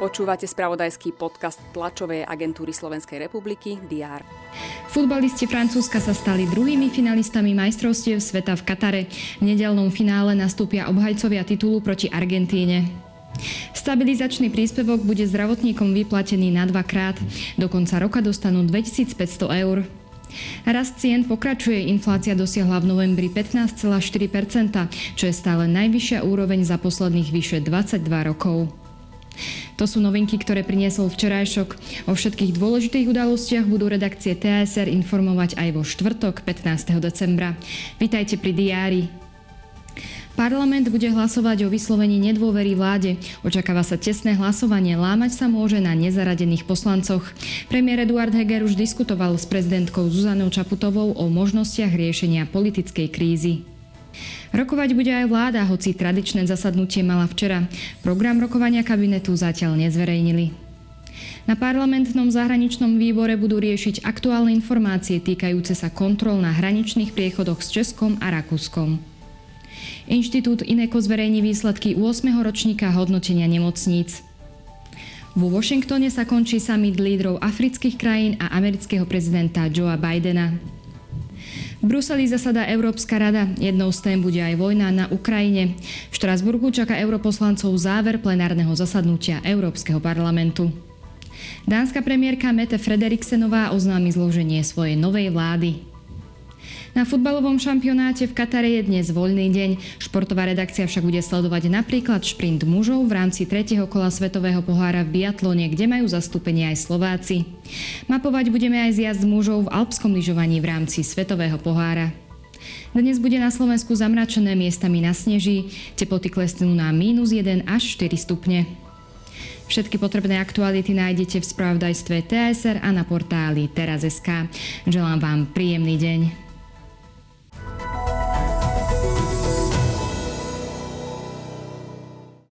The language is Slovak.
Počúvate spravodajský podcast tlačovej agentúry Slovenskej republiky DR. Futbalisti Francúzska sa stali druhými finalistami majstrovstiev sveta v Katare. V nedelnom finále nastúpia obhajcovia titulu proti Argentíne. Stabilizačný príspevok bude zdravotníkom vyplatený na dvakrát. Do konca roka dostanú 2500 eur. Rast cien pokračuje, inflácia dosiahla v novembri 15,4%, čo je stále najvyššia úroveň za posledných vyše 22 rokov. To sú novinky, ktoré priniesol včerajšok. O všetkých dôležitých udalostiach budú redakcie TSR informovať aj vo štvrtok 15. decembra. Vítajte pri diári. Parlament bude hlasovať o vyslovení nedôvery vláde. Očakáva sa tesné hlasovanie, lámať sa môže na nezaradených poslancoch. Premiér Eduard Heger už diskutoval s prezidentkou Zuzanou Čaputovou o možnostiach riešenia politickej krízy. Rokovať bude aj vláda, hoci tradičné zasadnutie mala včera. Program rokovania kabinetu zatiaľ nezverejnili. Na parlamentnom zahraničnom výbore budú riešiť aktuálne informácie týkajúce sa kontrol na hraničných priechodoch s Českom a Rakúskom. Inštitút Ineko zverejní výsledky 8. ročníka hodnotenia nemocníc. Vo Washingtone sa končí summit lídrov afrických krajín a amerického prezidenta Joea Bidena. V Bruseli zasada Európska rada. Jednou z tém bude aj vojna na Ukrajine. V Štrasburgu čaká europoslancov záver plenárneho zasadnutia Európskeho parlamentu. Dánska premiérka Mette Frederiksenová oznámi zloženie svojej novej vlády. Na futbalovom šampionáte v Katare je dnes voľný deň. Športová redakcia však bude sledovať napríklad šprint mužov v rámci tretieho kola Svetového pohára v biatlone, kde majú zastúpenie aj Slováci. Mapovať budeme aj zjazd mužov v alpskom lyžovaní v rámci Svetového pohára. Dnes bude na Slovensku zamračené miestami na sneží, teploty klesnú na mínus 1 až 4 stupne. Všetky potrebné aktuality nájdete v spravodajstve TSR a na portáli teraz.sk. Želám vám príjemný deň.